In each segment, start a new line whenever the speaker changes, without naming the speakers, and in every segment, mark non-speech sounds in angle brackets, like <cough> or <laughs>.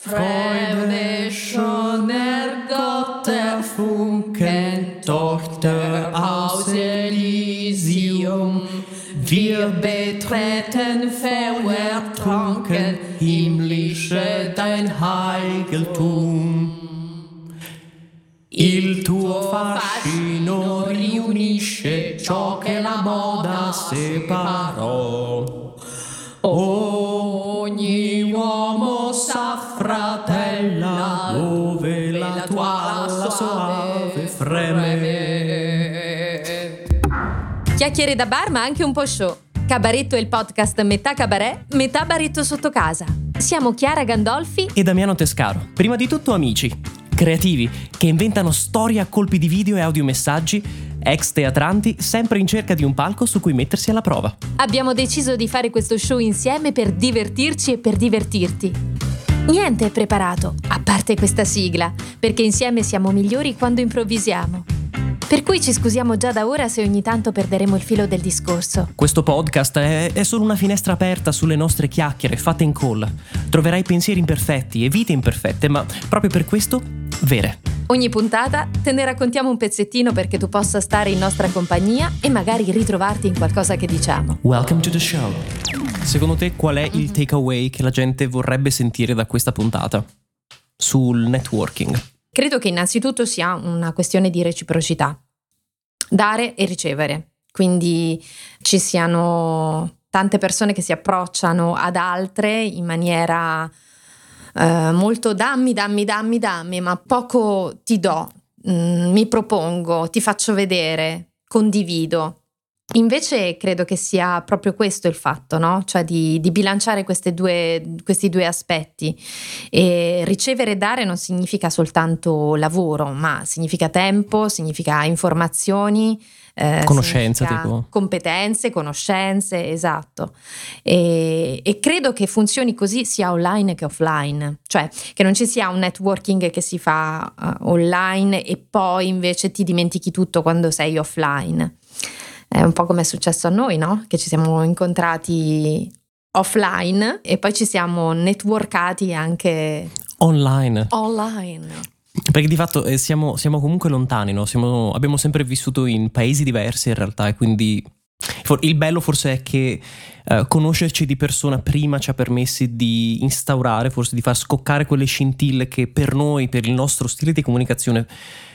Freude schon ergott der Funken, Tochter aus Elysium. Wir betreten verertrunken himmlische dein Heiligtum. Il tuo fascino riunisce ciò che la moda separò. Ogni soave freme.
Chiacchiere da bar ma anche un po' show. Cabaretto è il podcast metà cabaret, metà baretto sotto casa. Siamo Chiara Gandolfi
e Damiano Tescaro. Prima di tutto amici, creativi, che inventano storie a colpi di video e audiomessaggi, ex teatranti sempre in cerca di un palco su cui mettersi alla prova.
Abbiamo deciso di fare questo show insieme per divertirci e per divertirti. Niente è preparato, a parte questa sigla, perché insieme siamo migliori quando improvvisiamo. Per cui ci scusiamo già da ora se ogni tanto perderemo il filo del discorso.
Questo podcast è, è, solo una finestra aperta sulle nostre chiacchiere fatte in call. Troverai pensieri imperfetti e vite imperfette, ma proprio per questo, vere.
Ogni puntata te ne raccontiamo un pezzettino perché tu possa stare in nostra compagnia e magari ritrovarti in qualcosa che diciamo.
Welcome to the show. Secondo te qual è il takeaway che la gente vorrebbe sentire da questa puntata? Sul networking.
Credo che innanzitutto sia una questione di reciprocità, dare e ricevere. Quindi ci siano tante persone che si approcciano ad altre in maniera eh, molto dammi, dammi, dammi, dammi, ma poco ti do, mm, mi propongo, ti faccio vedere, condivido. Invece credo che sia proprio questo il fatto, no? Cioè di, di bilanciare due, questi due aspetti. E ricevere e dare non significa soltanto lavoro, ma significa tempo, significa informazioni,
eh, conoscenze, tipo.
competenze, conoscenze, esatto. E, e, credo che funzioni così sia online che offline, cioè che non ci sia un networking che si fa uh, online e poi invece ti dimentichi tutto quando sei offline. È un po' come è successo a noi, no? Che ci siamo incontrati offline e poi ci siamo networkati anche
online.
Online.
Perché di fatto eh, siamo, siamo, comunque lontani, no? siamo, abbiamo sempre vissuto in paesi diversi in realtà e quindi il bello forse è che uh, conoscerci di persona prima ci ha permessi di instaurare, forse di far scoccare quelle scintille che per noi, per il nostro stile di comunicazione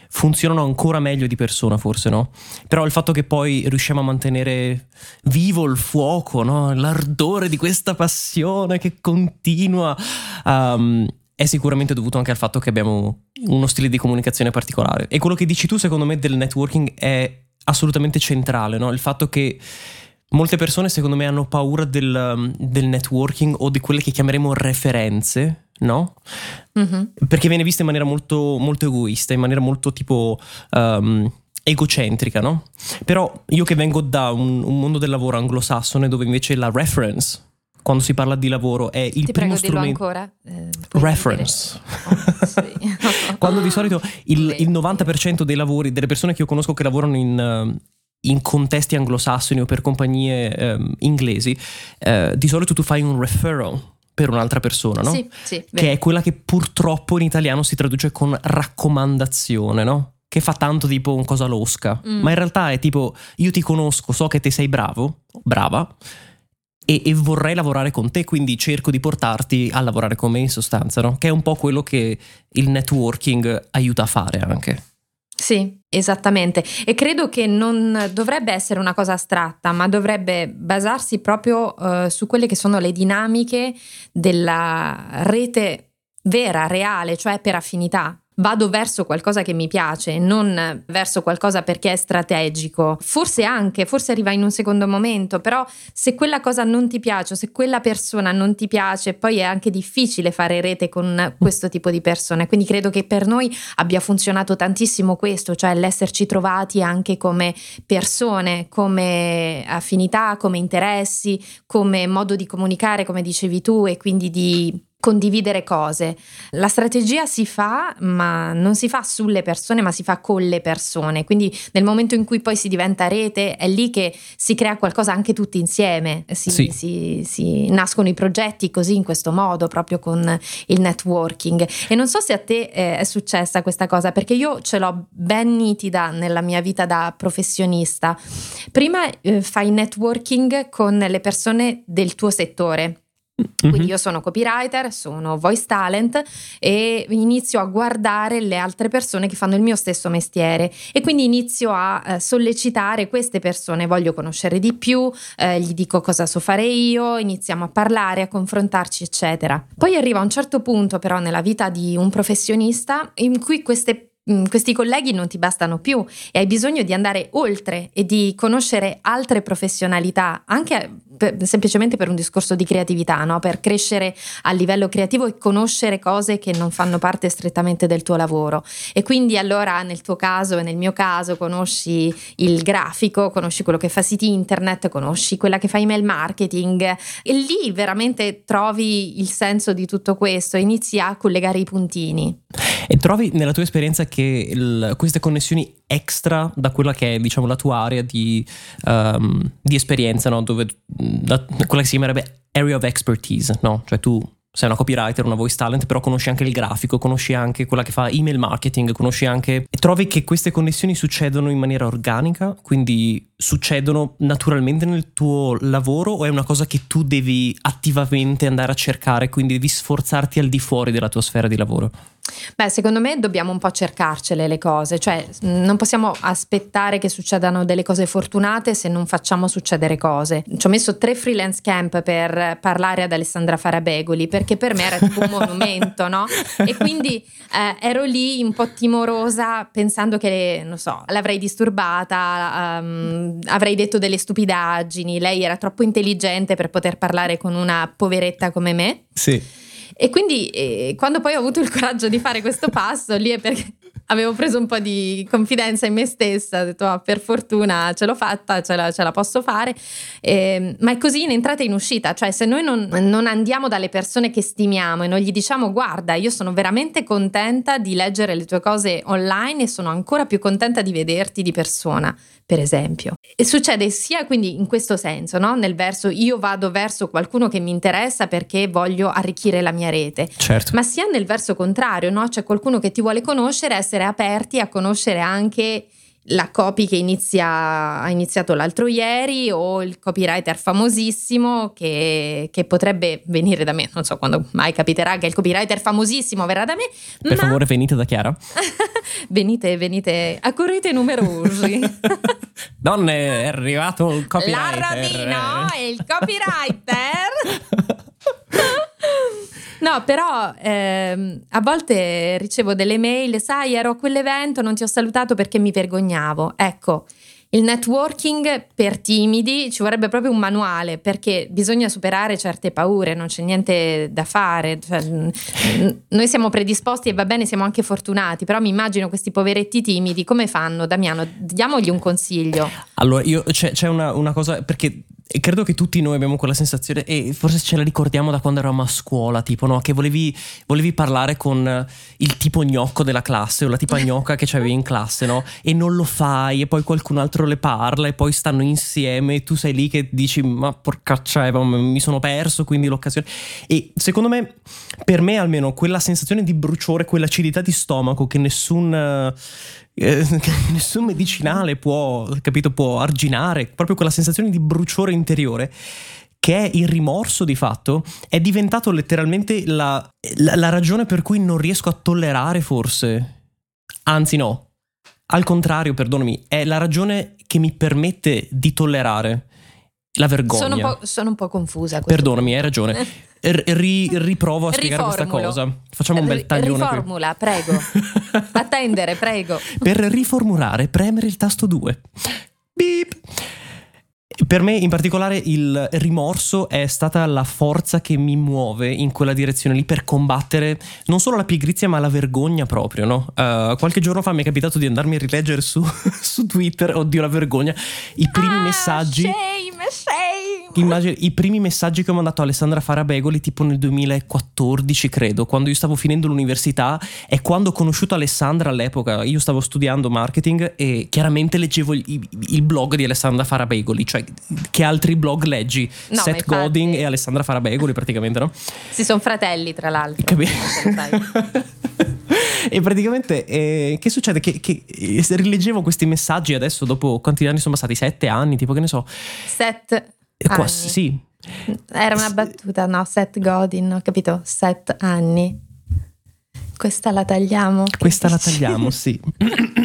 funzionano ancora meglio di persona, forse no? Però il fatto che poi riusciamo a mantenere vivo il fuoco, no? l'ardore di questa passione che continua, um, è sicuramente dovuto anche al fatto che abbiamo uno stile di comunicazione particolare. E quello che dici tu, secondo me, del networking è assolutamente centrale, no? Il fatto che molte persone, secondo me, hanno paura del, del networking o di quelle che chiameremo referenze no? Mm-hmm. Perché viene vista in maniera molto, molto egoista, in maniera molto tipo um, egocentrica, no? Però io che vengo da un, un, mondo del lavoro anglosassone dove invece la reference, quando si parla di lavoro, è il
Ti
primo strumento.
ancora? Eh,
reference. Oh, sì. <laughs> quando di solito il, il, 90% dei lavori, delle persone che io conosco che lavorano in, in contesti anglosassoni o per compagnie um, inglesi, uh, di solito tu fai un referral per un'altra persona, no?
Sì, sì.
Che è quella che purtroppo in italiano si traduce con raccomandazione, no? Che fa tanto tipo un cosa losca. Mm. Ma in realtà è tipo, io ti conosco, so che te sei bravo, brava, e, e, vorrei lavorare con te, quindi cerco di portarti a lavorare con me in sostanza, no? Che è un po' quello che il networking aiuta a fare anche.
Sì, esattamente. E credo che non dovrebbe essere una cosa astratta, ma dovrebbe basarsi proprio uh, su quelle che sono le dinamiche della rete vera, reale, cioè per affinità vado verso qualcosa che mi piace, non verso qualcosa perché è strategico. Forse anche, forse arriva in un secondo momento, però se quella cosa non ti piace, se quella persona non ti piace, poi è anche difficile fare rete con questo tipo di persone. Quindi credo che per noi abbia funzionato tantissimo questo, cioè l'esserci trovati anche come persone, come affinità, come interessi, come modo di comunicare, come dicevi tu, e quindi di condividere cose. La strategia si fa, ma non si fa sulle persone, ma si fa con le persone. Quindi nel momento in cui poi si diventa rete, è lì che si crea qualcosa anche tutti insieme. Si, sì. si, si nascono i progetti così in questo modo, proprio con il networking. E non so se a te eh, è successa questa cosa, perché io ce l'ho ben nitida nella mia vita da professionista. Prima eh, fai networking con le persone del tuo settore quindi mm-hmm. io sono copywriter, sono voice talent e inizio a guardare le altre persone che fanno il mio stesso mestiere e quindi inizio a eh, sollecitare queste persone, voglio conoscere di più, eh, gli dico cosa so fare io, iniziamo a parlare, a confrontarci, eccetera. Poi arriva un certo punto però nella vita di un professionista in cui queste Mm, questi colleghi non ti bastano più e hai bisogno di andare oltre e di conoscere altre professionalità, anche per, semplicemente per un discorso di creatività, no? per crescere a livello creativo e conoscere cose che non fanno parte strettamente del tuo lavoro. E quindi allora nel tuo caso e nel mio caso conosci il grafico, conosci quello che fa siti internet, conosci quella che fa email marketing e lì veramente trovi il senso di tutto questo, inizi a collegare i puntini.
E trovi nella tua esperienza che il, queste connessioni extra da quella che è diciamo la tua area di, um, di esperienza, no? Dove, da, quella che si chiamerebbe area of expertise, no? cioè tu sei una copywriter, una voice talent, però conosci anche il grafico, conosci anche quella che fa email marketing, conosci anche... E trovi che queste connessioni succedono in maniera organica, quindi succedono naturalmente nel tuo lavoro o è una cosa che tu devi attivamente andare a cercare, quindi devi sforzarti al di fuori della tua sfera di lavoro?
Beh, secondo me dobbiamo un po' cercarcele le cose, cioè non possiamo aspettare che succedano delle cose fortunate se non facciamo succedere cose. Ci ho messo tre freelance camp per parlare ad Alessandra Farabegoli perché per me era tipo un <laughs> monumento, no? E quindi eh, ero lì un po' timorosa pensando che, non so, l'avrei disturbata, um, avrei detto delle stupidaggini, lei era troppo intelligente per poter parlare con una poveretta come me.
Sì.
E quindi eh, quando poi ho avuto il coraggio di fare questo passo, lì è perché avevo preso un po' di confidenza in me stessa, ho detto oh, per fortuna ce l'ho fatta, ce la, ce la posso fare, eh, ma è così in entrata e in uscita, cioè se noi non, non, andiamo dalle persone che stimiamo e non gli diciamo guarda io sono veramente contenta di leggere le tue cose online e sono ancora più contenta di vederti di persona, per esempio. E succede sia quindi in questo senso, no? nel verso io vado verso qualcuno che mi interessa perché voglio arricchire la mia rete,
certo.
ma sia nel verso contrario, no? c'è qualcuno che ti vuole conoscere, essere aperti a conoscere anche la copy che inizia, ha iniziato l'altro ieri o il copywriter famosissimo che, che, potrebbe venire da me. Non so quando mai capiterà che il copywriter famosissimo verrà da me.
Per ma... favore venite da Chiara. <laughs>
venite, venite, accorrete numerosi.
Donne, <laughs> è arrivato il copywriter.
La Ravino e il copywriter. <laughs> No, però ehm, a volte ricevo delle mail, sai, ero a quell'evento, non ti ho salutato perché mi vergognavo. Ecco, il networking per timidi ci vorrebbe proprio un manuale perché bisogna superare certe paure, non c'è niente da fare. Cioè, noi siamo predisposti e va bene, siamo anche fortunati, però mi immagino questi poveretti timidi come fanno? Damiano, diamogli un consiglio.
Allora, io, c'è, c'è una, una cosa perché e credo che tutti noi abbiamo quella sensazione, e forse ce la ricordiamo da quando eravamo a scuola, tipo, no? Che volevi, volevi parlare con il tipo gnocco della classe o la tipa gnocca che c'avevi in classe, no? E non lo fai, e poi qualcun altro le parla, e poi stanno insieme, e tu sei lì che dici, ma porcaccia, mi sono perso, quindi l'occasione. E secondo me, per me almeno, quella sensazione di bruciore, quell'acidità di stomaco che nessun eh, <laughs> nessun medicinale può, capito, può arginare, proprio quella sensazione di bruciore interiore che è il rimorso di fatto, è diventato letteralmente la, la, la, ragione per cui non riesco a tollerare forse. Anzi no, al contrario, perdonami, è la ragione che mi permette di tollerare la vergogna.
Sono un po', sono un po confusa.
Perdonami, punto. hai ragione. <laughs> ri, riprovo a spiegare questa cosa. Facciamo un bel taglione.
Riformula, qui. prego. <laughs> Attendere, prego.
Per riformulare, premere il tasto 2. Beep. Per me in particolare il rimorso è stata la forza che mi muove in quella direzione lì per combattere non solo la pigrizia ma la vergogna proprio, no? Uh, qualche giorno fa mi è capitato di andarmi a rileggere su, <laughs> su Twitter, oddio la vergogna, i primi
ah,
messaggi...
Shame, shame
immagini, i primi messaggi che ho mandato a Alessandra Farabegoli tipo nel 2014 credo, quando io stavo finendo l'università e quando ho conosciuto Alessandra all'epoca, io stavo studiando marketing e chiaramente leggevo il, il blog di Alessandra Farabegoli, cioè che altri blog leggi?
No,
Seth
infatti-
Godin e Alessandra Farabegoli praticamente, no?
Si sono fratelli, tra l'altro.
Capi-
Non sai. <laughs>
e praticamente eh, che succede? Che, che eh, rileggevo questi messaggi adesso dopo quanti anni sono passati? Sette anni, tipo che ne so.
Seth
E qua-
anni.
sì,
Era una battuta, no? Seth Godin, ho capito? Sette anni. Questa la tagliamo.
Questa la tagliamo, sì. <laughs>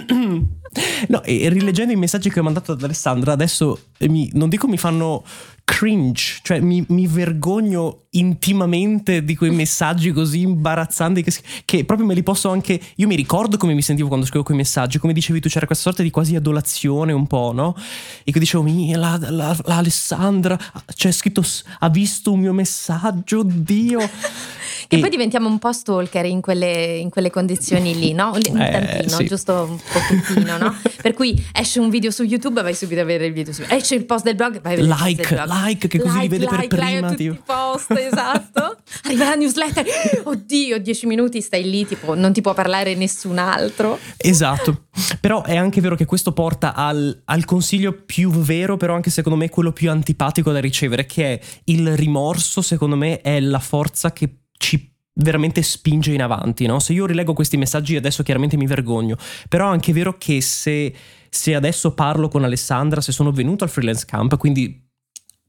No, e rileggendo i messaggi che ho mandato ad Alessandra, adesso mi- non dico mi fanno cringe, cioè mi, mi vergogno intimamente di quei messaggi così imbarazzanti che, che proprio me li posso anche... Io mi ricordo come mi sentivo quando scrivevo quei messaggi, come dicevi tu, c'era questa sorta di quasi adolazione un po', no? E che dicevo, "Mi- la, la- la Alessandra, c'è scritto, s- ha visto un mio messaggio, oddio. <laughs>
Che
E-
poi diventiamo un po' stalker in quelle, in quelle condizioni lì, no? Un, un
Eh,
tantino,
sì.
giusto un pochettino, no? Per cui esce un video su YouTube, vai subito a vedere il video su Esce il post del blog, vai a vedere
Like,
il post del blog.
like, che così li vede per
like, like
prima,
tutti
tipo.
i post, <laughs> esatto. Arriva la newsletter, oddio, dieci minuti stai lì, tipo, non ti può parlare nessun altro.
Esatto, però è anche vero che questo porta al, al consiglio più vero, però anche secondo me quello più antipatico da ricevere, che è il rimorso, secondo me è la forza che ci veramente spinge in avanti, no? Se io rileggo questi messaggi adesso chiaramente mi vergogno, però è anche vero che se, se adesso parlo con Alessandra, se sono venuto al freelance camp, quindi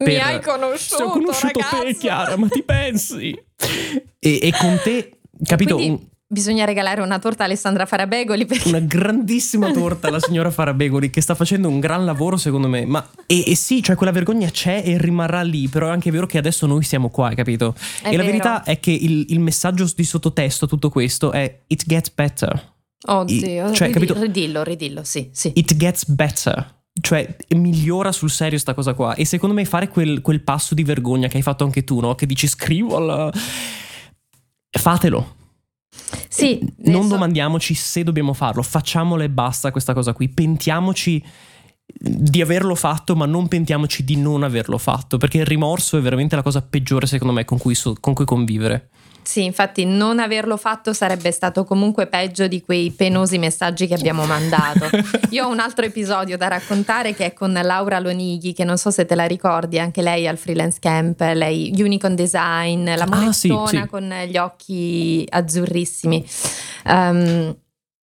Mi hai conosciuto,
ho conosciuto
ragazzo.
te, Chiara, ma ti pensi? e, e con te, capito?
Quindi
Un-
bisogna regalare una torta a Alessandra Farabegoli perché
una grandissima torta alla signora Farabegoli che sta facendo un gran lavoro secondo me ma e, e sì cioè quella vergogna c'è e rimarrà lì però è anche vero che adesso noi siamo qua hai capito
È
e la
vero.
verità è che il, il messaggio di sottotesto a tutto questo è it gets better
Oddio,
Cioè,
ridi-
capito?
ridillo, ridillo, sì, sì.
it gets better cioè migliora sul serio sta cosa qua e secondo me fare quel, quel passo di vergogna che hai fatto anche tu no? che dici scrivo alla... fatelo
Sì,
non
adesso-
domandiamoci se dobbiamo farlo, facciamolo e basta questa cosa qui. Pentiamoci di averlo fatto, ma non pentiamoci di non averlo fatto, perché il rimorso è veramente la cosa peggiore, secondo me, con cui, so- con cui convivere.
Sì, infatti non averlo fatto sarebbe stato comunque peggio di quei penosi messaggi che abbiamo mandato. <laughs> Io ho un altro episodio da raccontare che è con Laura Lonighi, che non so se te la ricordi, anche lei al freelance camp, lei Unicorn Design, la
Ah, sì,
monettona
sì.
con gli occhi azzurrissimi. Ehm,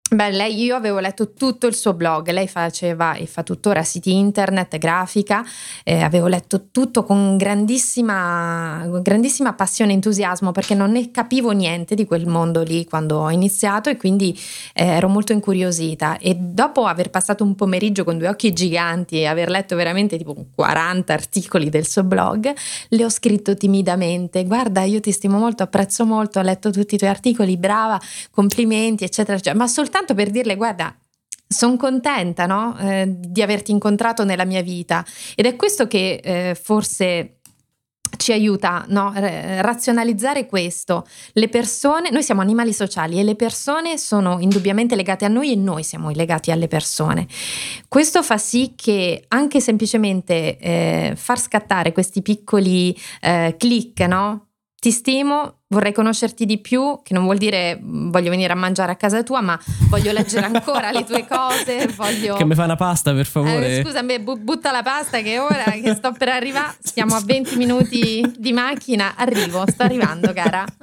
Beh, lei, io avevo letto tutto il suo blog, lei faceva e fa tuttora siti internet, grafica, eh, avevo letto tutto con grandissima, grandissima passione e entusiasmo perché non ne capivo niente di quel mondo lì quando ho iniziato e quindi eh, ero molto incuriosita e dopo aver passato un pomeriggio con due occhi giganti e aver letto veramente tipo 40 articoli del suo blog, le ho scritto timidamente, guarda io ti stimo molto, apprezzo molto, ho letto tutti i tuoi articoli, brava, complimenti eccetera, eccetera. ma soltanto per dirle guarda sono contenta no? Eh, di averti incontrato nella mia vita ed è questo che eh, forse ci aiuta no? R- razionalizzare questo. Le persone, noi siamo animali sociali e le persone sono indubbiamente legate a noi e noi siamo legati alle persone. Questo fa sì che anche semplicemente eh, far scattare questi piccoli eh, click, no? Ti stimo, vorrei conoscerti di più, che non vuol dire mm, voglio venire a mangiare a casa tua, ma voglio leggere ancora le tue cose, <laughs> voglio...
Che mi fai una pasta, per favore?
Eh, scusa, beh, bu- butta la pasta che ora che sto per arrivare, siamo a 20 minuti di macchina, arrivo, sto arrivando, cara. <laughs>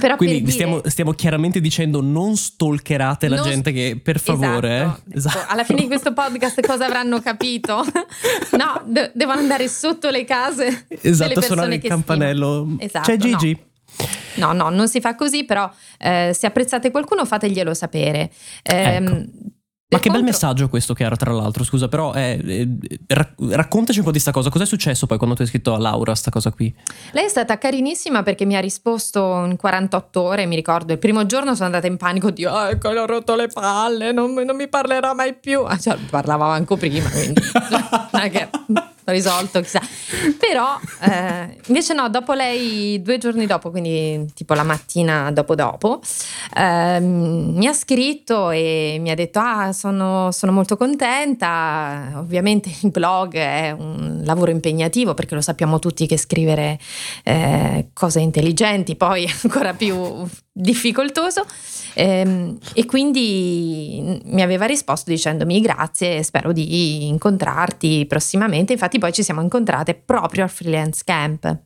Però
Quindi
per dire-
stiamo, stiamo chiaramente dicendo non stalkerate la
Non-
gente che, per favore,
Esatto.
eh. Esatto.
Alla fine di questo podcast cosa avranno capito? <laughs> No, de- devono andare sotto le case
Esatto, suonare il campanello.
Esatto,
C'è
no.
Gigi?
No, no, non si fa così, però eh, se apprezzate qualcuno fateglielo sapere. Ehm,
Ecco. Ma che bel messaggio questo, Chiara, tra l'altro. Scusa, però eh, eh, rac- raccontaci un po' di sta cosa. Cos'è successo poi quando tu hai scritto a Laura sta cosa qui?
Lei è stata carinissima perché mi ha risposto in 48 ore, mi ricordo. Il primo giorno sono andata in panico, Dio, ah, ecco, le ho rotto le palle, non, non mi parlerà mai più. Ah, cioè, parlava anche prima, quindi <laughs> che <laughs> risolto, chissà. Però eh, invece no, dopo lei, due giorni dopo, quindi tipo la mattina dopo dopo, eh, mi ha scritto e mi ha detto ah sono, sono molto contenta, ovviamente il blog è un lavoro impegnativo perché lo sappiamo tutti che scrivere eh, cose intelligenti poi è ancora più difficoltoso ehm, e quindi mi aveva risposto dicendomi grazie spero di incontrarti prossimamente infatti poi ci siamo incontrate proprio al freelance camp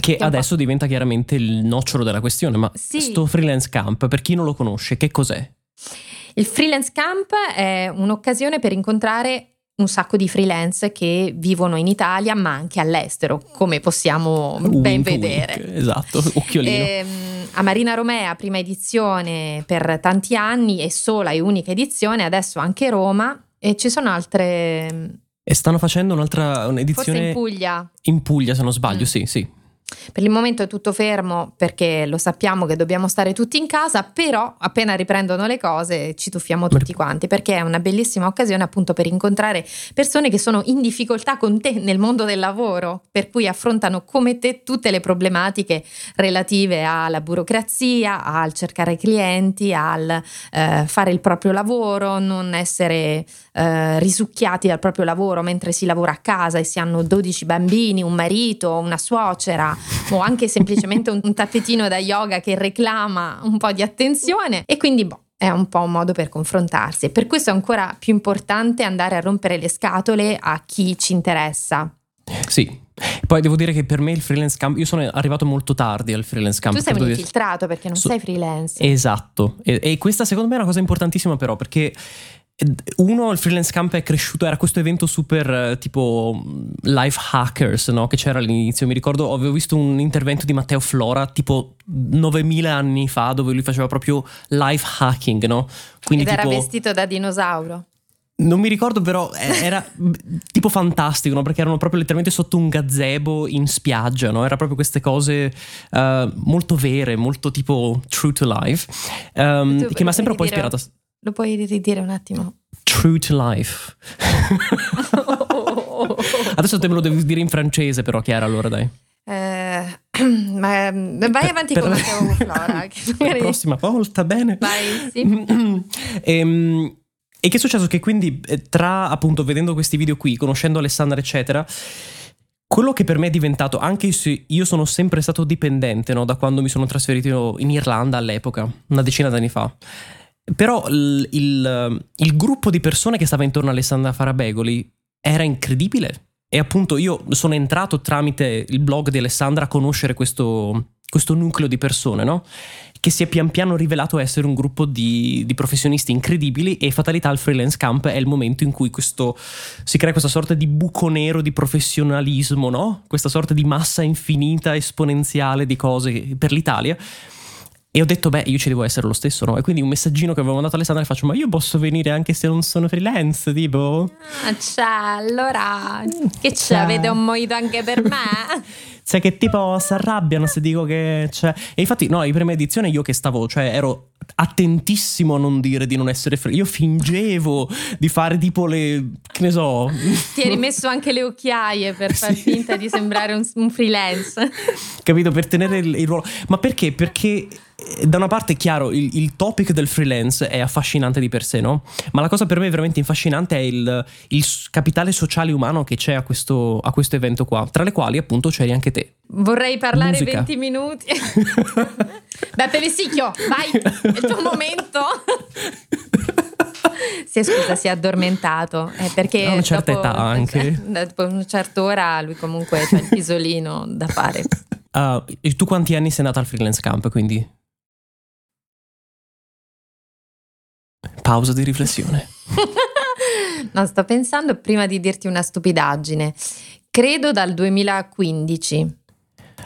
che adesso diventa chiaramente il nocciolo della questione ma sì. sto freelance camp per chi non lo conosce che cos'è?
Il freelance camp è un'occasione per incontrare un sacco di freelance che vivono in Italia ma anche all'estero, come possiamo wink, ben vedere.
Wink, esatto, occhiolino. E,
ehm, a Marina Romea, prima edizione per tanti anni e sola e unica edizione, adesso anche Roma e ci sono altre...
E stanno facendo un'altra un'edizione...
Forse in Puglia.
In Puglia se non sbaglio, mm. sì, sì.
Per il momento è tutto fermo perché lo sappiamo che dobbiamo stare tutti in casa, però appena riprendono le cose ci tuffiamo tutti quanti perché è una bellissima occasione appunto per incontrare persone che sono in difficoltà con te nel mondo del lavoro, per cui affrontano come te tutte le problematiche relative alla burocrazia, al cercare clienti, al eh, fare il proprio lavoro, non essere eh, risucchiati dal proprio lavoro mentre si lavora a casa e si hanno 12 bambini, un marito, una suocera o anche semplicemente un, un tappetino da yoga che reclama un po' di attenzione e quindi boh, è un po' un modo per confrontarsi. Per questo è ancora più importante andare a rompere le scatole a chi ci interessa.
Sì, poi devo dire che per me il freelance camp, io sono arrivato molto tardi al freelance camp.
Tu sei un infiltrato perché non so, sei freelance.
Esatto, e, e, questa secondo me è una cosa importantissima però perché uno, il freelance camp è cresciuto, era questo evento super eh, tipo life hackers, no? Che c'era all'inizio. Mi ricordo, avevo visto un intervento di Matteo Flora tipo 9000 anni fa, dove lui faceva proprio life hacking, no?
Quindi, Ed tipo, era vestito da dinosauro.
Non mi ricordo, però eh, era <laughs> tipo fantastico, no? Perché erano proprio letteralmente sotto un gazebo in spiaggia, no? Era proprio queste cose uh, molto vere, molto tipo true to life, um, che mi ha sempre poi ispirato.
Lo puoi ridire un attimo?
True to life. <laughs> Adesso te me lo devi dire in francese, però, Chiara, allora dai.
Eh, <clears throat> ma vai avanti per, con Matteo Flora. <laughs>
la prossima volta, bene.
Vai, sì.
e, <clears throat> ehm, e che è successo? Che quindi eh, tra appunto vedendo questi video qui, conoscendo Alessandra, eccetera, quello che per me è diventato, anche se io sono sempre stato dipendente no, da quando mi sono trasferito in Irlanda all'epoca, una decina d'anni fa però il, il, il, gruppo di persone che stava intorno a Alessandra Farabegoli era incredibile. E appunto io sono entrato tramite il blog di Alessandra a conoscere questo, questo nucleo di persone, no? Che si è pian piano rivelato essere un gruppo di, di, professionisti incredibili e fatalità al freelance camp è il momento in cui questo, si crea questa sorta di buco nero di professionalismo, no? Questa sorta di massa infinita, esponenziale di cose per l'Italia e ho detto, beh, io ci devo essere lo stesso, no? E quindi un messaggino che avevo mandato a Alessandra faccio, ma io posso venire anche se non sono freelance, tipo?
Ah, c'è, allora, che c'è? Avete un moito anche per me?
Sai <laughs> che tipo si arrabbiano se dico che c'è. E infatti, no, in prima edizione io che stavo, cioè ero attentissimo a non dire di non essere freelance. Io fingevo di fare tipo le. che ne so.
Ti eri messo anche le occhiaie per <laughs> far sì. finta di sembrare un, un freelance.
Capito? Per tenere il, il ruolo. Ma perché? Perché da una parte è chiaro, il, il, topic del freelance è affascinante di per sé, no? Ma la cosa per me veramente affascinante è il, il capitale sociale umano che c'è a questo, a questo, evento qua, tra le quali appunto c'eri anche te.
Vorrei parlare Musica. 20 minuti. <laughs> Beppe Vessicchio, vai, è il tuo momento. Si scusa, si è addormentato. Eh, perché
a una certa dopo, età anche. <laughs>
Dopo una certa ora lui comunque c'è il pisolino da fare.
Uh, tu quanti anni sei andata al freelance camp quindi? Pausa di riflessione. <laughs>
no, sto pensando prima di dirti una stupidaggine. Credo dal 2015.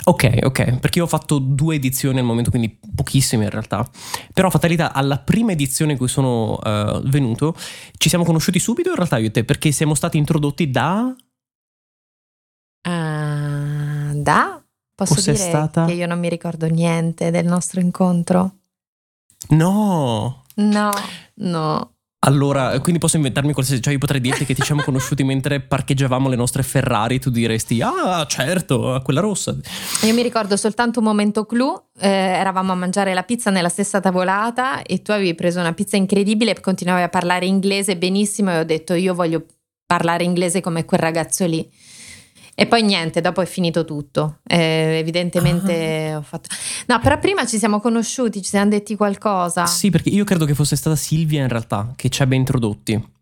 Ok, ok, perché io ho fatto due edizioni al momento, quindi pochissime in realtà. Però fatalità, alla prima edizione in cui sono uh, venuto, ci siamo conosciuti subito in realtà io e te, perché siamo stati introdotti da...
Uh, da? Posso
Forse
dire
stata...
che io non mi ricordo niente del nostro incontro?
No!
No, no.
Allora, quindi posso inventarmi qualsiasi. Cioè, io potrei dirti che ti siamo conosciuti <laughs> mentre parcheggiavamo le nostre Ferrari. Tu diresti, ah, certo, quella rossa.
Io mi ricordo soltanto un momento clou. Eh, eravamo a mangiare la pizza nella stessa tavolata e tu avevi preso una pizza incredibile e continuavi a parlare inglese benissimo. E ho detto, io voglio parlare inglese come quel ragazzo lì. E poi niente, dopo è finito tutto. Eh, evidentemente ah. ho fatto. No, però prima ci siamo conosciuti, ci siamo detti qualcosa.
Sì, perché io credo che fosse stata Silvia in realtà che ci abbia introdotti.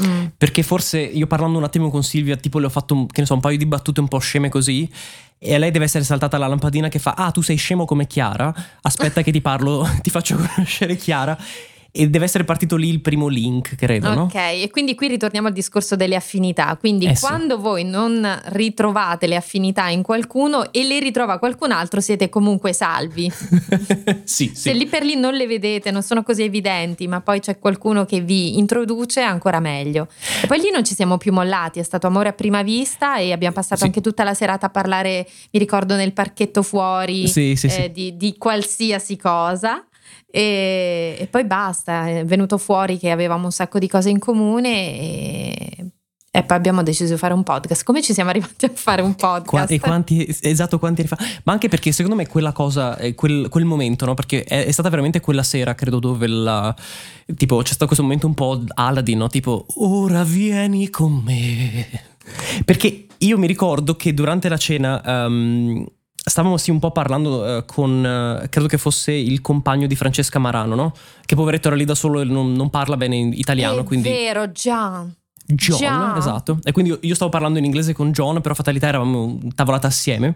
Mm. Perché forse io parlando un attimo con Silvia, tipo le ho fatto che ne so, un paio di battute un po' sceme così. E a lei deve essere saltata la lampadina che fa: Ah, tu sei scemo come Chiara. Aspetta che ti parlo, <laughs> ti faccio conoscere Chiara. E deve essere partito lì il primo link, credo.
Ok,
no?
e quindi qui ritorniamo al discorso delle affinità. Quindi eh quando sì. voi non ritrovate le affinità in qualcuno e le ritrova qualcun altro, siete comunque salvi. <laughs>
sì,
Se lì per lì non le vedete, non sono così evidenti, ma poi c'è qualcuno che vi introduce, ancora meglio. E poi lì non ci siamo più mollati, è stato amore a prima vista e abbiamo passato sì. anche tutta la serata a parlare, mi ricordo, nel parchetto fuori eh, di, di qualsiasi cosa. E, e, poi basta, è venuto fuori che avevamo un sacco di cose in comune e, e, poi abbiamo deciso di fare un podcast. Come ci siamo arrivati a fare un podcast?
E quanti, esatto, quanti anni fa? Ma anche perché secondo me quella cosa, quel, quel momento, no? Perché è, è, stata veramente quella sera, credo, dove la, tipo c'è stato questo momento un po' Aladdin, no? Tipo, ora vieni con me. Perché io mi ricordo che durante la cena... Um, stavamo sì un po' parlando uh, con, uh, credo che fosse il compagno di Francesca Marano, no? Che poveretto era lì da solo e non, non parla bene italiano.
È
quindi...
vero, John.
John,
John,
esatto. E quindi io, io, stavo parlando in inglese con John, però fatalità eravamo tavolata assieme.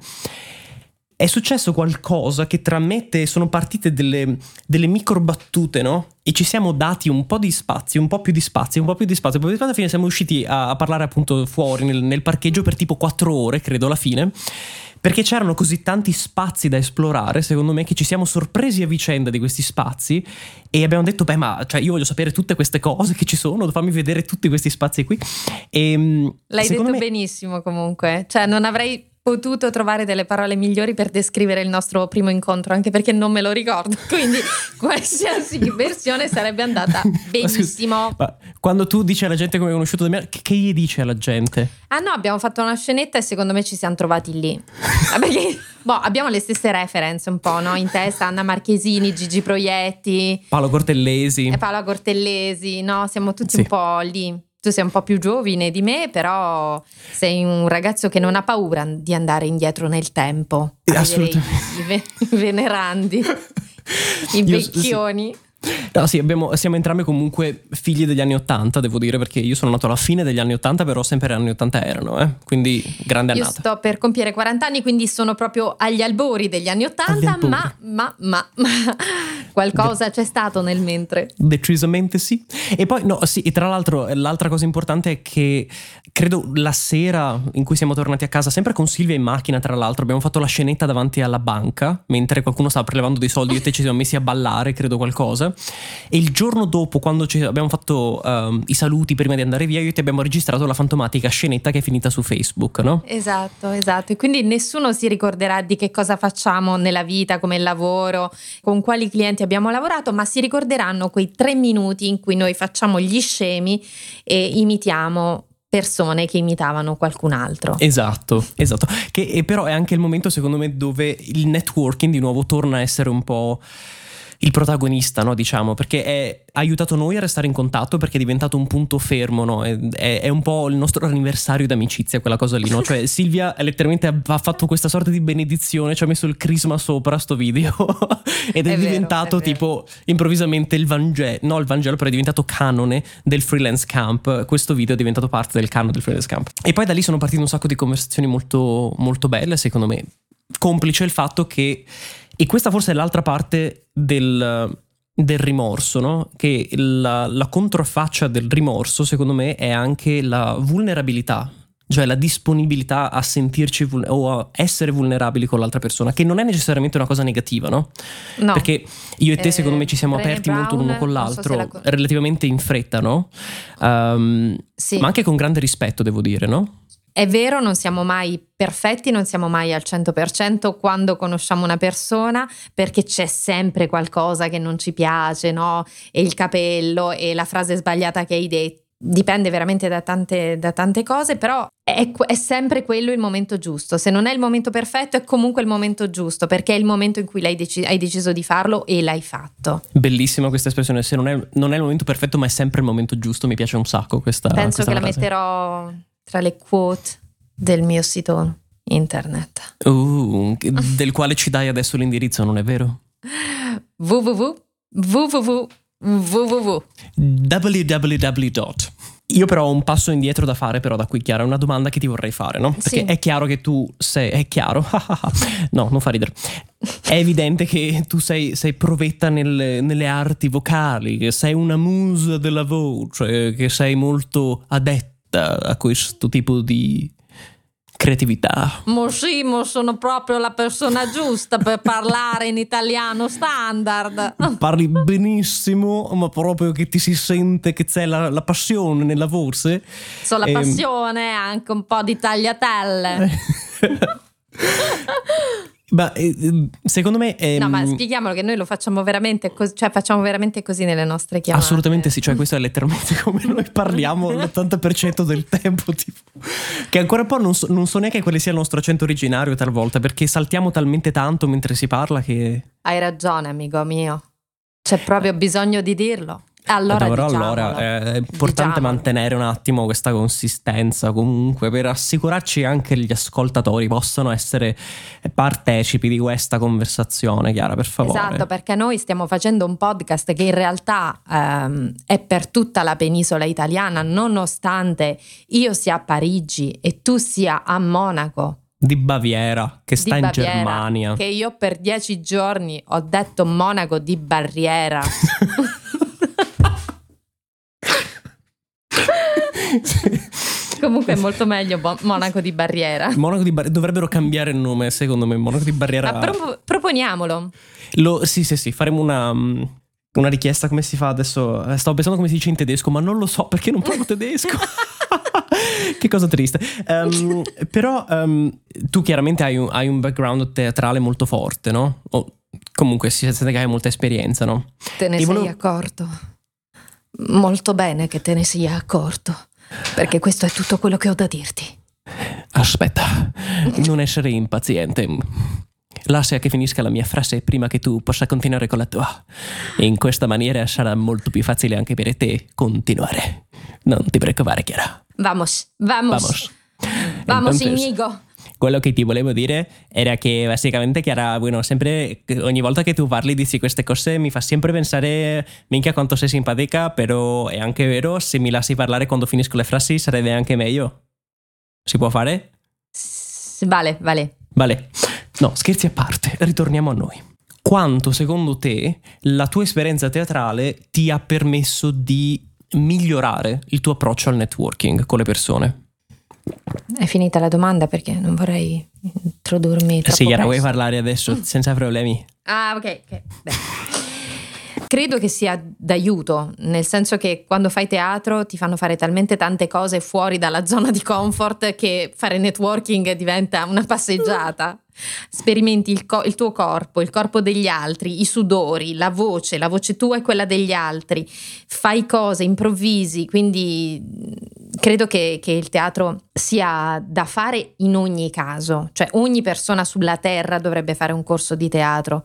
È successo qualcosa che tra me e te sono partite delle, delle micro battute, no? E ci siamo dati un po' di spazio, un po' più di spazio, un po' più di spazio. Poi alla fine siamo usciti a, a parlare appunto fuori nel, nel parcheggio per tipo quattro ore, credo, alla fine perché c'erano così tanti spazi da esplorare, secondo me, che ci siamo sorpresi a vicenda di questi spazi e abbiamo detto, beh, ma cioè, io voglio sapere tutte queste cose che ci sono, fammi vedere tutti questi spazi qui. E,
ehm, L'hai detto me... benissimo comunque, cioè non avrei potuto trovare delle parole migliori per descrivere il nostro primo incontro, anche perché non me lo ricordo. <laughs> Quindi qualsiasi <laughs> versione sarebbe andata benissimo.
Ma quando tu dici alla gente come hai conosciuto me, che gli dici alla gente?
Ah no, abbiamo fatto una scenetta e secondo me ci siamo trovati lì. Ah, perché <laughs> boh, abbiamo le stesse reference un po', no? In testa Anna Marchesini, Gigi Proietti,
Paolo Cortellesi.
E Paolo Cortellesi, no? Siamo tutti sì. un po' lì tu sei un po' più giovane di me, però sei un ragazzo che non ha paura di andare indietro nel tempo.
Assolutamente.
I, i <laughs> venerandi, <laughs> i vecchioni. Sì.
No, sì, abbiamo, siamo entrambi comunque figli degli anni Ottanta, devo dire, perché io sono nato alla fine degli anni Ottanta, però sempre gli anni Ottanta erano, eh? quindi grande annata.
Io sto per compiere 40 anni, quindi sono proprio agli albori degli anni Ottanta, ma, ma, ma, ma, <laughs> qualcosa c'è stato nel mentre.
Decisamente sì. E poi, no, sì, e tra l'altro, l'altra cosa importante è che credo la sera in cui siamo tornati a casa, sempre con Silvia in macchina, tra l'altro, abbiamo fatto la scenetta davanti alla banca, mentre qualcuno stava prelevando dei soldi, e te ci siamo messi a ballare, credo qualcosa. E il giorno dopo, quando abbiamo fatto uh, i saluti prima di andare via, io ti abbiamo registrato la fantomatica scenetta che è finita su Facebook, no?
Esatto, esatto. E quindi nessuno si ricorderà di che cosa facciamo nella vita, come lavoro, con quali clienti abbiamo lavorato, ma si ricorderanno quei tre minuti in cui noi facciamo gli scemi e imitiamo persone che imitavano qualcun altro.
Esatto, esatto. Che però è anche il momento, secondo me, dove il networking di nuovo torna a essere un po' il protagonista, no, diciamo, perché è, ha aiutato noi a restare in contatto perché è diventato un punto fermo, no? è, è, è, un po' il nostro anniversario d'amicizia, quella cosa lì, no? Cioè <laughs> Silvia letteralmente ha fatto questa sorta di benedizione, ci ha messo il crisma sopra sto video <laughs> ed è, è diventato vero, tipo improvvisamente il Vangelo, no il Vangelo, però è diventato canone del freelance camp, questo video è diventato parte del canone del freelance camp. E poi da lì sono partite un sacco di conversazioni molto, molto belle, secondo me, complice il fatto che e questa forse è l'altra parte del, del rimorso, no? Che la, la controfaccia del rimorso, secondo me, è anche la vulnerabilità cioè la disponibilità a sentirci vul- o a essere vulnerabili con l'altra persona, che non è necessariamente una cosa negativa, no?
no.
Perché io e te, eh, secondo me, ci siamo Brené aperti Brown, molto l'uno con l'altro, so la... relativamente in fretta, no? Um,
sì.
Ma anche con grande rispetto, devo dire, no?
È vero, non siamo mai perfetti, non siamo mai al 100% quando conosciamo una persona perché c'è sempre qualcosa che non ci piace, no? E il capello e la frase sbagliata che hai detto. Dipende veramente da tante, da tante cose, però è, è, sempre quello il momento giusto. Se non è il momento perfetto, è comunque il momento giusto, perché è il momento in cui deci- hai deciso di farlo e l'hai fatto.
Bellissima questa espressione. Se non è, non è, il momento perfetto, ma è sempre il momento giusto, mi piace un sacco questa.
Penso
questa
che frase. la metterò tra le quote del mio sito internet.
Uh, del quale ci dai adesso l'indirizzo, non è vero?
www www www.
www. Io però ho un passo indietro da fare però da qui Chiara, una domanda che ti vorrei fare, no? Perché sì. è chiaro che tu sei, è chiaro, <laughs> no, non fa ridere, è evidente che tu sei, sei provetta nelle, nelle, arti vocali, che sei una musa della voce, che sei molto adetta a questo tipo di creatività.
Mo sì, mo sono proprio la persona giusta per parlare in italiano standard.
Parli benissimo, ma proprio che ti si sente che c'è la, la passione nella voce.
So la e... Ehm, passione, anche un po' di tagliatelle. <laughs> <laughs>
Ma eh, secondo me.
Ehm... No, ma spieghiamolo che noi lo facciamo veramente così, cioè facciamo veramente così nelle nostre chiamate.
Assolutamente sì, cioè questo è letteralmente <laughs> come noi parliamo l'80% del tempo. Tipo. Che ancora un po' non so, non so neanche quale sia il nostro accento originario talvolta, perché saltiamo talmente tanto mentre si parla che.
Hai ragione, amico mio. C'è proprio bisogno di dirlo. Allora,
però allora è importante diciamolo. mantenere un attimo questa consistenza comunque per assicurarci anche gli ascoltatori possano essere partecipi di questa conversazione, Chiara, per favore.
Esatto, perché noi stiamo facendo un podcast che in realtà ehm, è per tutta la penisola italiana, nonostante io sia a Parigi e tu sia a Monaco
di Baviera, che sta in Germania.
Che io per dieci giorni ho detto Monaco di Barriera. <laughs> <laughs> Comunque è molto meglio Monaco di Barriera.
Monaco di Barriera dovrebbero cambiare il nome, secondo me. Monaco di Barriera.
Ma pro- proponiamolo.
Lo, sì, sì, sì, faremo una, una richiesta. Come si fa adesso? Eh, stavo pensando come si dice in tedesco, ma non lo so perché non parlo tedesco. <laughs> che cosa triste. Um, però um, tu chiaramente hai un, hai un, background teatrale molto forte, no? O comunque si sente che hai molta esperienza, no?
Te ne e sei volevo... accorto. Molto bene che te ne sia accorto, perché questo è tutto quello che ho da dirti.
Aspetta, non essere impaziente. Lascia che finisca la mia frase prima che tu possa continuare con la tua. In questa maniera sarà molto più facile anche per te continuare. Non ti preoccupare, Chiara.
Vamos, vamos.
Vamos.
Vamos, Entonces, Inigo.
Quello che ti volevo dire era che basicamente Chiara, bueno, sempre, ogni volta che tu parli dici queste cose mi fa sempre pensare, minchia quanto sei simpatica, però è anche vero, se mi lasci parlare quando finisco le frasi sarebbe anche meglio. Si può fare?
Vale, vale.
Vale. No, scherzi a parte, ritorniamo a noi. Quanto secondo te la tua esperienza teatrale ti ha permesso di migliorare il tuo approccio al networking con le persone?
È finita la domanda perché non vorrei introdurmi troppo
Sì,
Chiara,
vuoi parlare adesso mm. senza problemi?
Ah, ok, ok. Beh. Credo che sia d'aiuto, nel senso che quando fai teatro ti fanno fare talmente tante cose fuori dalla zona di comfort che fare networking diventa una passeggiata. Sperimenti il, co- il, tuo corpo, il corpo degli altri, i sudori, la voce, la voce tua e quella degli altri, fai cose, improvvisi, quindi credo che, che il teatro sia da fare in ogni caso, cioè ogni persona sulla terra dovrebbe fare un corso di teatro.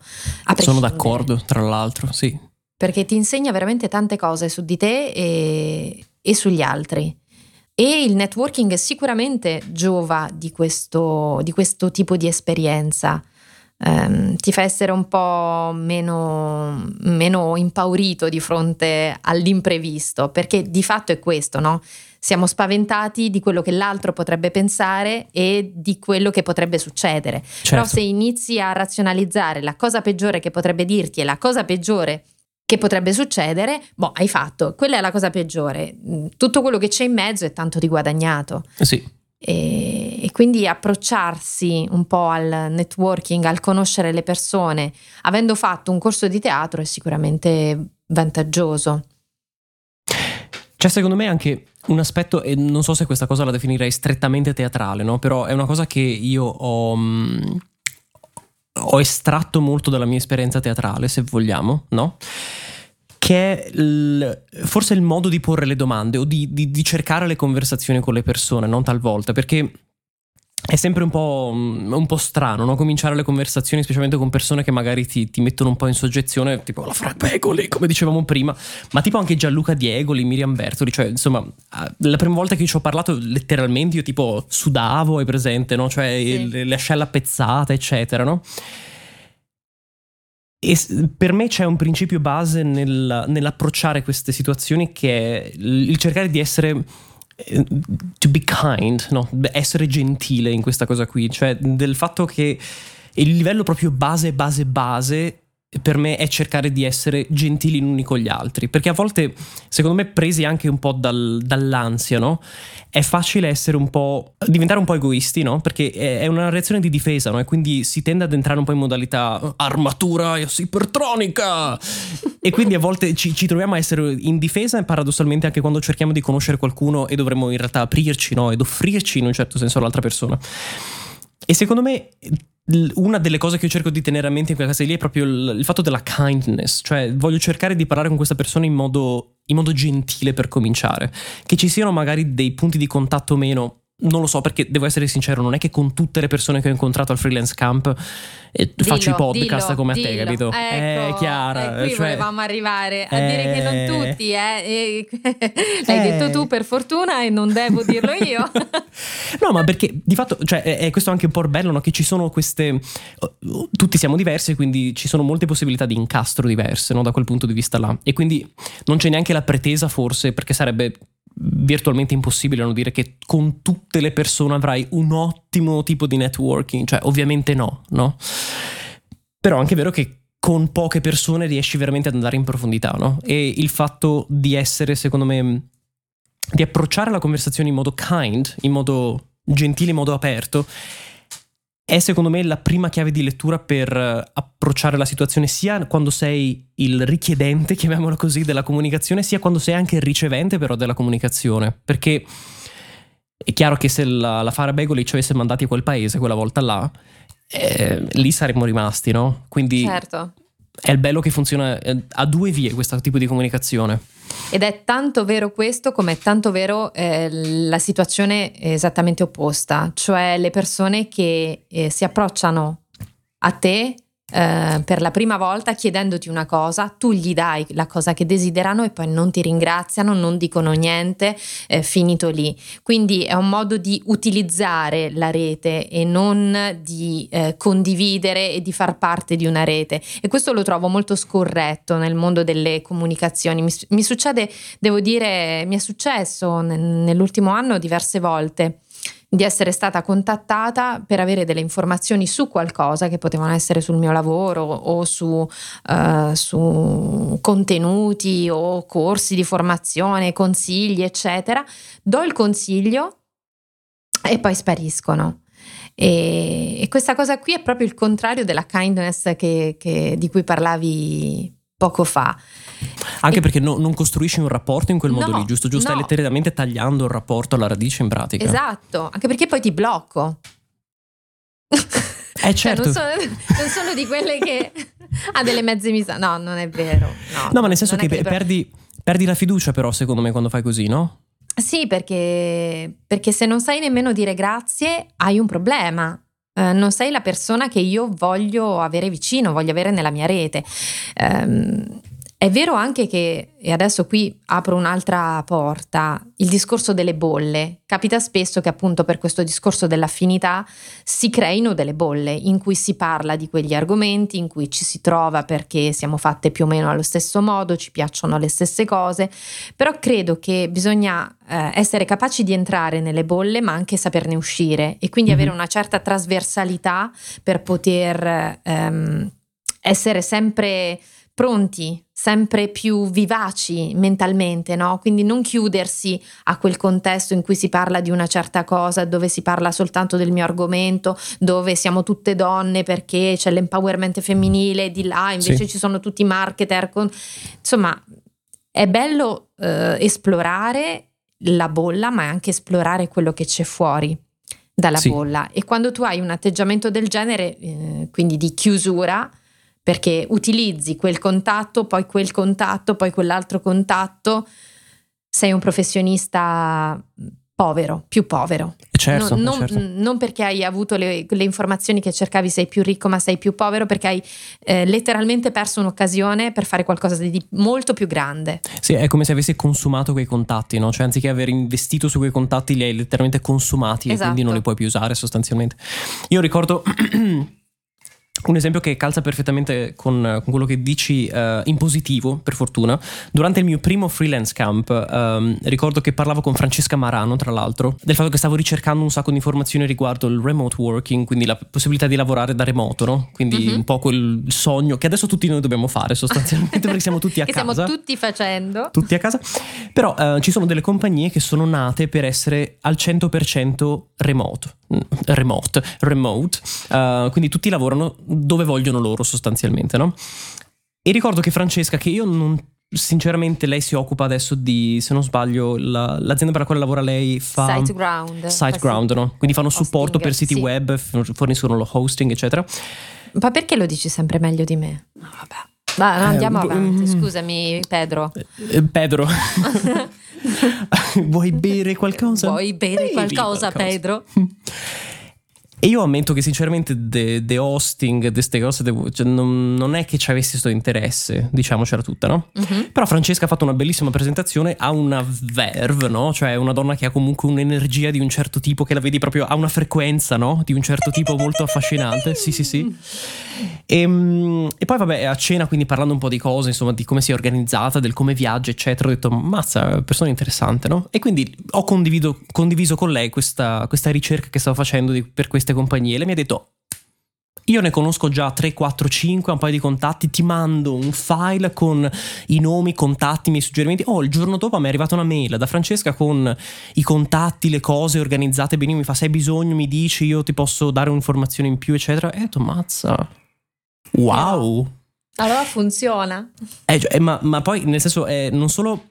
Sono d'accordo, tra l'altro, sì
perché ti insegna veramente tante cose su di te e, e sugli altri. E il networking sicuramente giova di questo, di questo tipo di esperienza. Um, ti fa essere un po' meno, meno, impaurito di fronte all'imprevisto, perché di fatto è questo, no? Siamo spaventati di quello che l'altro potrebbe pensare e di quello che potrebbe succedere. Certo. Però se inizi a razionalizzare la cosa peggiore che potrebbe dirti e la cosa peggiore che potrebbe succedere, boh, hai fatto. Quella è la cosa peggiore. Mm, tutto quello che c'è in mezzo è tanto di guadagnato.
Eh sì.
E, e, quindi approcciarsi un po' al networking, al conoscere le persone, avendo fatto un corso di teatro è sicuramente vantaggioso.
C'è secondo me anche un aspetto, e non so se questa cosa la definirei strettamente teatrale, no? però è una cosa che io ho, mm, ho estratto molto dalla mia esperienza teatrale, se vogliamo, no? che è il, forse il modo di porre le domande o di, di, di cercare le conversazioni con le persone, non talvolta, perché è sempre un po', mm, un po strano no? cominciare le conversazioni, specialmente con persone che magari ti, ti, mettono un po' in soggezione, tipo la Frank Begoli, come dicevamo prima, ma tipo anche Gianluca Diegoli, Miriam Bertoli, cioè insomma, la prima volta che ci ho parlato letteralmente io tipo sudavo, hai presente, no? Cioè sì. le, le ascelle pezzate, eccetera, no? E per me c'è un principio base nel, nell'approcciare queste situazioni che è il cercare di essere to be kind, no? essere gentile in questa cosa qui, cioè del fatto che il livello proprio base, base, base per me è cercare di essere gentili gli uni con gli altri, perché a volte, secondo me, presi anche un po' dal, dall'ansia, no? È facile essere un po'. diventare un po' egoisti, no? Perché è una reazione di difesa, no? E quindi si tende ad entrare un po' in modalità armatura ipertronica. e quindi a volte ci, ci, troviamo a essere in difesa, paradossalmente, anche quando cerchiamo di conoscere qualcuno e dovremmo in realtà aprirci, no? Ed offrirci in un certo senso all'altra persona. E secondo me una delle cose che io cerco di tenere a mente in quella casa lì è proprio il, il, fatto della kindness, cioè voglio cercare di parlare con questa persona in modo, in modo gentile per cominciare, che ci siano magari dei punti di contatto meno non lo so perché devo essere sincero, non è che con tutte le persone che ho incontrato al freelance camp eh, dillo, faccio i podcast
dillo,
come
dillo.
a te, capito?
Ecco,
è chiara.
E qui cioè, volevamo arrivare a eh, dire che non tutti, eh. <laughs> L'hai eh, detto tu per fortuna e non devo dirlo io. <laughs>
no, ma perché di fatto, cioè, è, è, questo anche un po' bello, no? Che ci sono queste. Tutti siamo diversi, quindi ci sono molte possibilità di incastro diverse, no? Da quel punto di vista là. E quindi non c'è neanche la pretesa, forse, perché sarebbe virtualmente impossibile non dire che con tutte le persone avrai un ottimo tipo di networking, cioè ovviamente no, no? Però è anche vero che con poche persone riesci veramente ad andare in profondità, no? E il fatto di essere, secondo me, di approcciare la conversazione in modo kind, in modo gentile, in modo aperto, è secondo me la prima chiave di lettura per eh, approcciare la situazione sia quando sei il richiedente, <laughs> chiamiamolo così, della comunicazione, sia quando sei anche il ricevente però della comunicazione. Perché è chiaro che se la, la Fara Begoli ci avesse mandati a quel paese quella volta là, eh, lì saremmo rimasti, no? Quindi
certo.
È il bello che funziona eh, a due vie questo tipo di comunicazione.
Ed è tanto vero questo come è tanto vero eh, la situazione esattamente opposta, cioè le persone che eh, si approcciano a te eh, per la prima volta chiedendoti una cosa, tu gli dai la cosa che desiderano e poi non ti ringraziano, non dicono niente, eh, finito lì. Quindi è un modo di utilizzare la rete e non di eh, condividere e di far parte di una rete. E questo lo trovo molto scorretto nel mondo delle comunicazioni. Mi, mi succede, devo dire, mi è successo nell'ultimo anno diverse volte di essere stata contattata per avere delle informazioni su qualcosa che potevano essere sul mio lavoro o su, uh, su contenuti o corsi di formazione, consigli, eccetera. Do il consiglio e poi spariscono. E, e, questa cosa qui è proprio il contrario della kindness che, che, di cui parlavi poco fa.
Anche e... perché no, non costruisci un rapporto in quel modo no, lì, giusto? Giusto, no. stai letteralmente tagliando il rapporto alla radice in pratica.
Esatto, anche perché poi ti blocco.
Eh certo.
Cioè, non, sono, non, sono, di quelle che ha delle mezze misa. No, non è vero. No,
no ma nel senso che, che perdi, perdi la fiducia però secondo me quando fai così, no?
Sì, perché, perché se non sai nemmeno dire grazie hai un problema. Eh, non sei la persona che io voglio avere vicino, voglio avere nella mia rete. Um, è vero anche che, e adesso qui apro un'altra porta, il discorso delle bolle. Capita spesso che appunto per questo discorso dell'affinità si creino delle bolle in cui si parla di quegli argomenti, in cui ci si trova perché siamo fatte più o meno allo stesso modo, ci piacciono le stesse cose, però credo che bisogna eh, essere capaci di entrare nelle bolle ma anche saperne uscire e quindi mm-hmm. avere una certa trasversalità per poter ehm, essere sempre pronti, sempre più vivaci mentalmente, no? Quindi non chiudersi a quel contesto in cui si parla di una certa cosa, dove si parla soltanto del mio argomento, dove siamo tutte donne perché c'è l'empowerment femminile, di là invece sì. ci sono tutti i marketer. Con... Insomma, è bello eh, esplorare la bolla, ma anche esplorare quello che c'è fuori dalla
Sì.
bolla. E quando tu hai un atteggiamento del genere, eh, quindi di chiusura, perché utilizzi quel contatto, poi quel contatto, poi quell'altro contatto, sei un professionista povero, più povero.
Certo,
non, non-
certo.
non perché hai avuto le, le informazioni che cercavi sei più ricco, ma sei più povero perché hai eh, letteralmente perso un'occasione per fare qualcosa di molto più grande.
Sì, è come se avessi consumato quei contatti, no? Cioè, anziché aver investito su quei contatti, li hai letteralmente consumati e
Esatto.
quindi non li puoi più usare sostanzialmente. Io ricordo. <clears throat> Un esempio che calza perfettamente con, con quello che dici eh, in positivo, per fortuna. Durante il mio primo freelance camp, ehm, ricordo che parlavo con Francesca Marano, tra l'altro, del fatto che stavo ricercando un sacco di informazioni riguardo il remote working, quindi la possibilità di lavorare da remoto, no? Quindi
Mhm.
un po' quel sogno che adesso tutti noi dobbiamo fare sostanzialmente <laughs> perché siamo tutti a
che
casa
stiamo tutti facendo.
tutti a casa. Però eh, ci sono delle compagnie che sono nate per essere al 100% remote. Remote, remote. Eh, quindi tutti lavorano dove vogliono loro sostanzialmente, no? E ricordo che Francesca, che io non... Sinceramente lei si occupa adesso di, se non sbaglio, la- l'azienda per la quale lavora lei fa...
SiteGround.
SiteGround, no? Quindi fanno
Hosting,
supporto per siti
sì.
web, forniscono lo hosting, eccetera.
Ma perché lo dici sempre meglio di me? No, vabbè. Va, andiamo
Eh,
avanti,
mm.
scusami Pedro.
Eh, Pedro, <laughs> vuoi bere qualcosa?
Vuoi bere
Bevi
qualcosa,
qualcosa.
Pedro? <laughs>
E io ammetto che sinceramente the, hosting, di queste cose, devo- cioè, non, non è che ci avessi questo interesse, diciamocela tutta, no?
Mhm.
Però Francesca ha fatto una bellissima presentazione, ha una verve, no? Cioè una donna che ha comunque un'energia di un certo tipo, che la vedi proprio, ha una frequenza, no? Di un certo tipo molto affascinante, sì sì sì. E, mm, e poi vabbè, a cena, quindi parlando un po' di cose, insomma, di come si è organizzata, del come viaggia, eccetera, ho detto, mazza, persona interessante, no? E quindi ho condiviso, con lei questa, questa ricerca che stavo facendo di- per queste compagnie. Lei mi ha detto, io ne conosco già 3, 4, 5, un paio di contatti, ti mando un file con i nomi, i contatti, i miei suggerimenti. Oh, il giorno dopo mi è arrivata una mail da Francesca con i contatti, le cose organizzate benissimo, mi fa se hai bisogno mi dici, io ti posso dare un'informazione in più, eccetera. E ho detto, mazza, wow.
Allora funziona.
Eh, cioè, eh, ma, ma poi nel senso è non solo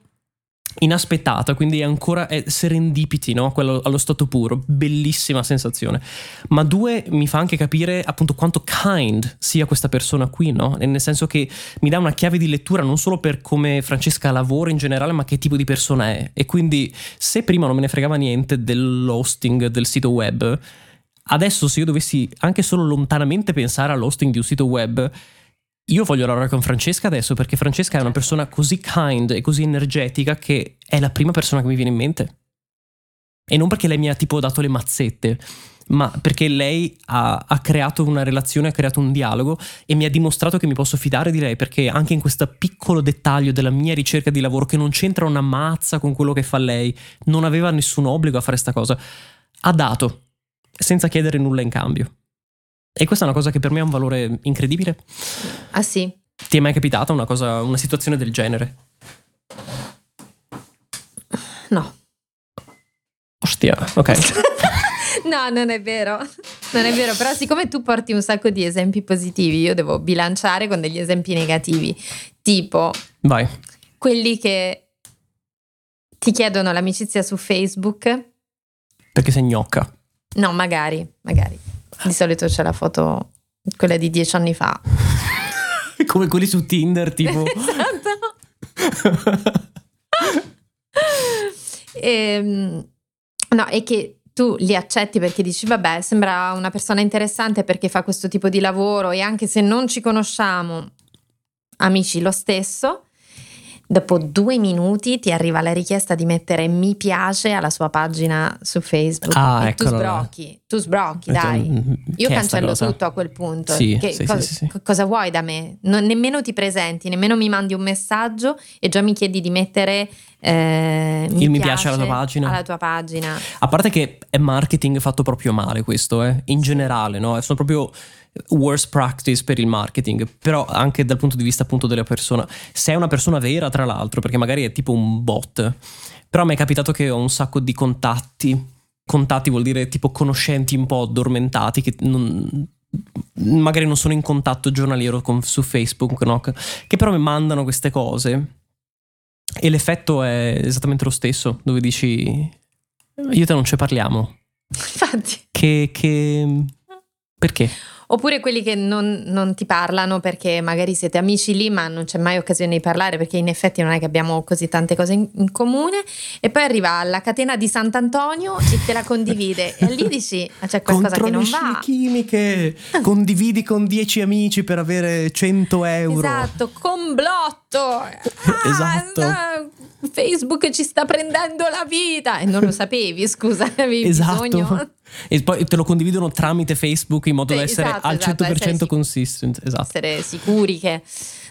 inaspettata, quindi è ancora è serendipity, no? Quello allo stato puro, bellissima sensazione. Ma due, mi fa anche capire appunto quanto kind sia questa persona qui, no? Nel senso che mi dà una chiave di lettura non solo per come Francesca lavora in generale, ma che tipo di persona è. E quindi se prima non me ne fregava niente dell'hosting del sito web, adesso se io dovessi anche solo lontanamente pensare all'hosting di un sito web, io voglio lavorare con Francesca adesso perché Francesca è una persona così kind e così energetica che è la prima persona che mi viene in mente. E non perché lei mi ha tipo dato le mazzette, ma perché lei ha, ha creato una relazione, ha creato un dialogo e mi ha dimostrato che mi posso fidare di lei perché anche in questo piccolo dettaglio della mia ricerca di lavoro che non c'entra una mazza con quello che fa lei, non aveva nessun obbligo a fare sta cosa, ha dato senza chiedere nulla in cambio. E questa è una cosa che per me ha un valore incredibile.
Ah sì.
Ti è mai capitata una cosa, una situazione del genere?
No.
Ostia, ok. <laughs>
No, non è vero. Non è vero, però siccome tu porti un sacco di esempi positivi, io devo bilanciare con degli esempi negativi, tipo
Vai.
quelli che ti chiedono l'amicizia su Facebook.
Perché sei gnocca.
No, magari, magari. Di solito c'è la foto, quella di dieci anni fa. <laughs>
Come quelli su Tinder, tipo. <laughs>
Esatto. Ehm, no, e che tu li accetti perché dici, vabbè, sembra una persona interessante perché fa questo tipo di lavoro e anche se non ci conosciamo, amici lo stesso. Dopo due minuti ti arriva la richiesta di mettere mi piace alla sua pagina su Facebook.
Ah,
e tu sbrocchi, tu sbrocchi, dai. Io cancello
cosa?
tutto a quel punto.
Sì, sì,
co-
sì, sì, sì.
co- Cosa vuoi da me? Non- nemmeno ti presenti, nemmeno mi mandi un messaggio e già mi chiedi di mettere eh,
Il mi piace alla tua pagina.
alla tua pagina.
A parte che è marketing fatto proprio male questo, eh? in generale, no? Sono proprio worst practice per il marketing, però anche dal punto di vista appunto della persona. Se è una persona vera, tra l'altro, perché magari è tipo un bot, però mi è capitato che ho un sacco di contatti. Contatti vuol dire tipo conoscenti un po' addormentati che non- magari non sono in contatto giornaliero con- su Facebook, no? che però mi mandano queste cose. E l'effetto è esattamente lo stesso, dove dici io te non ci parliamo.
Infatti.
Che, che... Perché?
Oppure quelli che non, non, ti parlano perché magari siete amici lì, ma non c'è mai occasione di parlare perché in effetti non è che abbiamo così tante cose in, in comune. E poi arriva alla catena di Sant'Antonio e te la condivide. e lì dici: ah, c'è qualcosa
Contro
che non va.
chimiche condividi con 10 amici per avere 100 euro.
Esatto, complotto. <laughs> Ah,
esatto.
Facebook ci sta prendendo la vita e non lo sapevi, scusa, avevi
esatto.
bisogno
e poi te lo condividono tramite Facebook in modo
sì,
da essere
esatto,
al 100%
esatto, essere
consistent. Esatto.
Essere sicuri che...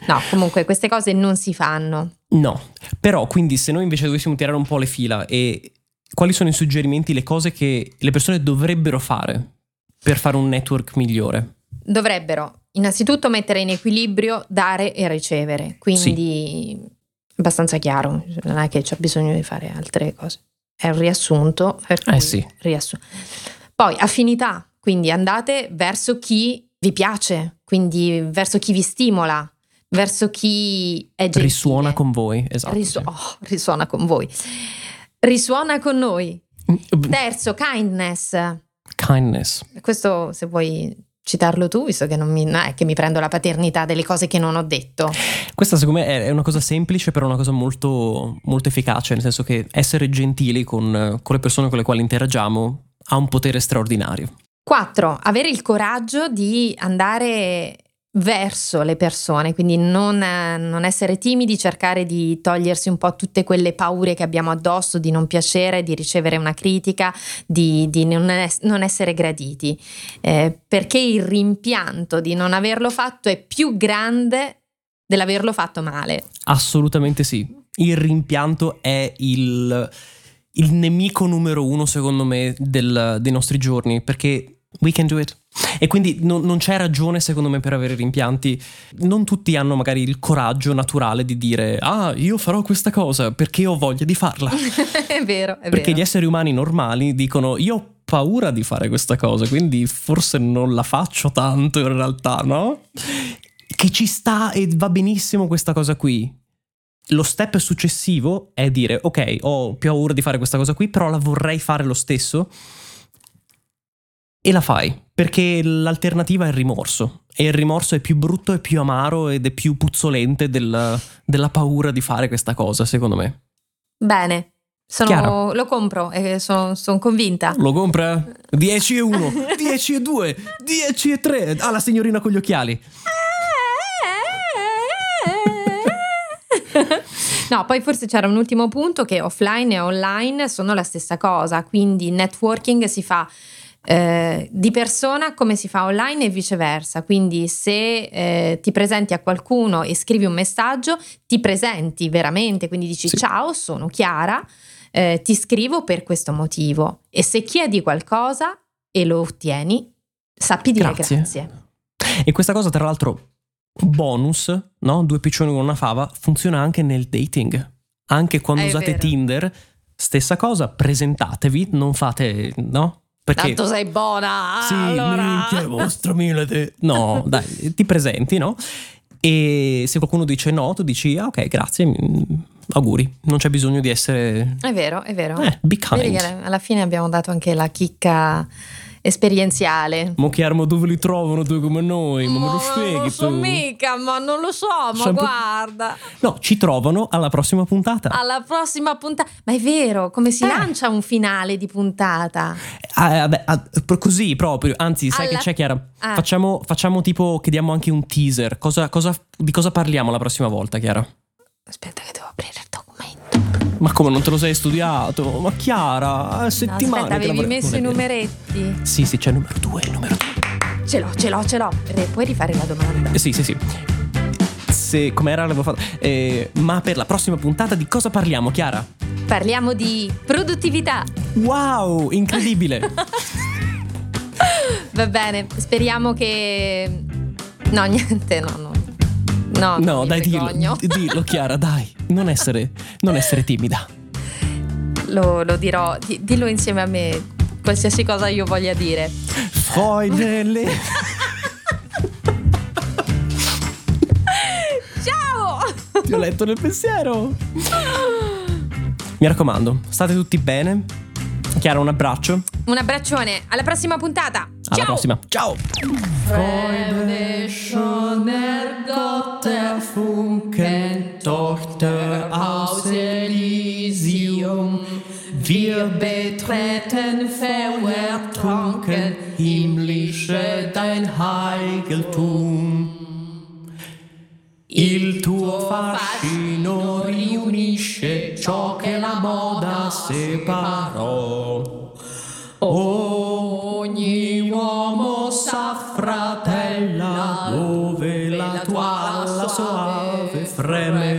No, comunque queste cose non si fanno.
No, però quindi se noi invece dovessimo tirare un po' le fila e quali sono i suggerimenti, le cose che le persone dovrebbero fare per fare un network migliore?
Dovrebbero innanzitutto mettere in equilibrio dare e ricevere, quindi sì. abbastanza chiaro, non è che c'è bisogno di fare altre cose. È un riassunto.
eh sì.
Riassun- Poi affinità, quindi andate verso chi vi piace, quindi verso chi vi stimola, verso chi è gentile.
Risuona con voi, esatto.
Risu- oh, risuona con voi. Risuona con noi. Terzo, kindness.
Kindness.
Questo se vuoi citarlo tu, visto che non, mi, non è che mi prendo la paternità delle cose che non ho detto.
Questa secondo me è una cosa semplice, però una cosa molto, molto efficace, nel senso che essere gentili con, con le persone con le quali interagiamo ha un potere straordinario.
4. Avere il coraggio di andare verso le persone, quindi non, non, essere timidi, cercare di togliersi un po' tutte quelle paure che abbiamo addosso, di non piacere, di ricevere una critica, di, di non, es- non, essere graditi, eh, perché il rimpianto di non averlo fatto è più grande dell'averlo fatto male.
Assolutamente sì, il rimpianto è il, il nemico numero uno secondo me del, dei nostri giorni, perché we can do it. E quindi non, non, c'è ragione, secondo me, per avere rimpianti. Non tutti hanno magari il coraggio naturale di dire: Ah, io farò questa cosa perché ho voglia di farla. <laughs>
è vero, è
perché
vero.
gli esseri umani normali dicono: Io ho paura di fare questa cosa, quindi forse non la faccio tanto in realtà, no? Che ci sta e va benissimo questa cosa qui. Lo step successivo è dire: Ok, ho paura di fare questa cosa qui, però la vorrei fare lo stesso e la fai, perché l'alternativa è il rimorso. E il rimorso è più brutto e più amaro ed è più puzzolente del, della paura di fare questa cosa, secondo me.
Bene, sono, lo compro e sono, sono, convinta.
Lo compra? 10 e 1, 10 e 2, 10 e 3. Ah, la signorina con gli occhiali.
No, poi forse c'era un ultimo punto che offline e online sono la stessa cosa, quindi networking si fa eh, di persona come si fa online e viceversa. Quindi se eh, ti presenti a qualcuno e scrivi un messaggio, ti presenti veramente, quindi dici sì. ciao, sono Chiara, eh, ti scrivo per questo motivo. E se chiedi qualcosa e lo ottieni, sappi dire grazie. grazie.
E questa cosa, tra l'altro, bonus, no? Due piccioni con una fava, funziona anche nel dating. Anche quando È usate vero. Tinder, stessa cosa, presentatevi, non fate, no?
Perché, Tanto sei buona.
Sì,
allora.
minchia, <laughs> vostro milete. No, dai, ti presenti, no? E se qualcuno dice no, tu dici, ah, ok, grazie, auguri, non c'è bisogno di essere...
È vero, è vero.
Eh, be kind.
alla fine abbiamo dato anche la chicca esperienziale.
Ma chiaro, ma dove li trovano due come noi? Ma, ma me lo spieghi
non lo so
tu?
mica, ma non lo so, ma Sempre... guarda.
No, ci trovano alla prossima puntata.
Alla prossima puntata. Ma è vero, come si eh. lancia un finale di puntata?
Ah, vabbè, ah, così proprio, anzi, sai alla... che c'è Chiara? Ah. Facciamo, facciamo, tipo che diamo anche un teaser. Cosa, cosa, di cosa parliamo la prossima volta, Chiara?
Aspetta che devo aprire.
Ma come non te lo sei studiato? Ma Chiara, settimane.
No, aspetta, avevi messo i numeretti?
Sì, sì, c'è il numero due, il numero due.
Ce l'ho, ce l'ho, ce l'ho. Puoi rifare la domanda?
Eh, sì, sì, sì. Se, com'era l'avevo fatto? Eh, ma per la prossima puntata di cosa parliamo, Chiara?
Parliamo di produttività.
Wow, incredibile. <laughs>
Va bene, speriamo che... No, niente, no, no. No,
no dai, dillo, dillo, Chiara, dai. Non essere, non essere timida.
Lo, lo dirò, D- dillo insieme a me, qualsiasi cosa io voglia dire.
Delle...
Ciao!
Ti ho letto nel pensiero. Mi raccomando, state tutti bene. Chiara, un abbraccio.
Un abbraccione, alla prossima puntata.
Alla
Ciao!
prossima. Ciao.
Wir betreten verertrunken himmlische dein Heiligtum. Il tuo fascino riunisce ciò che la moda separò uomo s'affratella dove la tua alla suave freme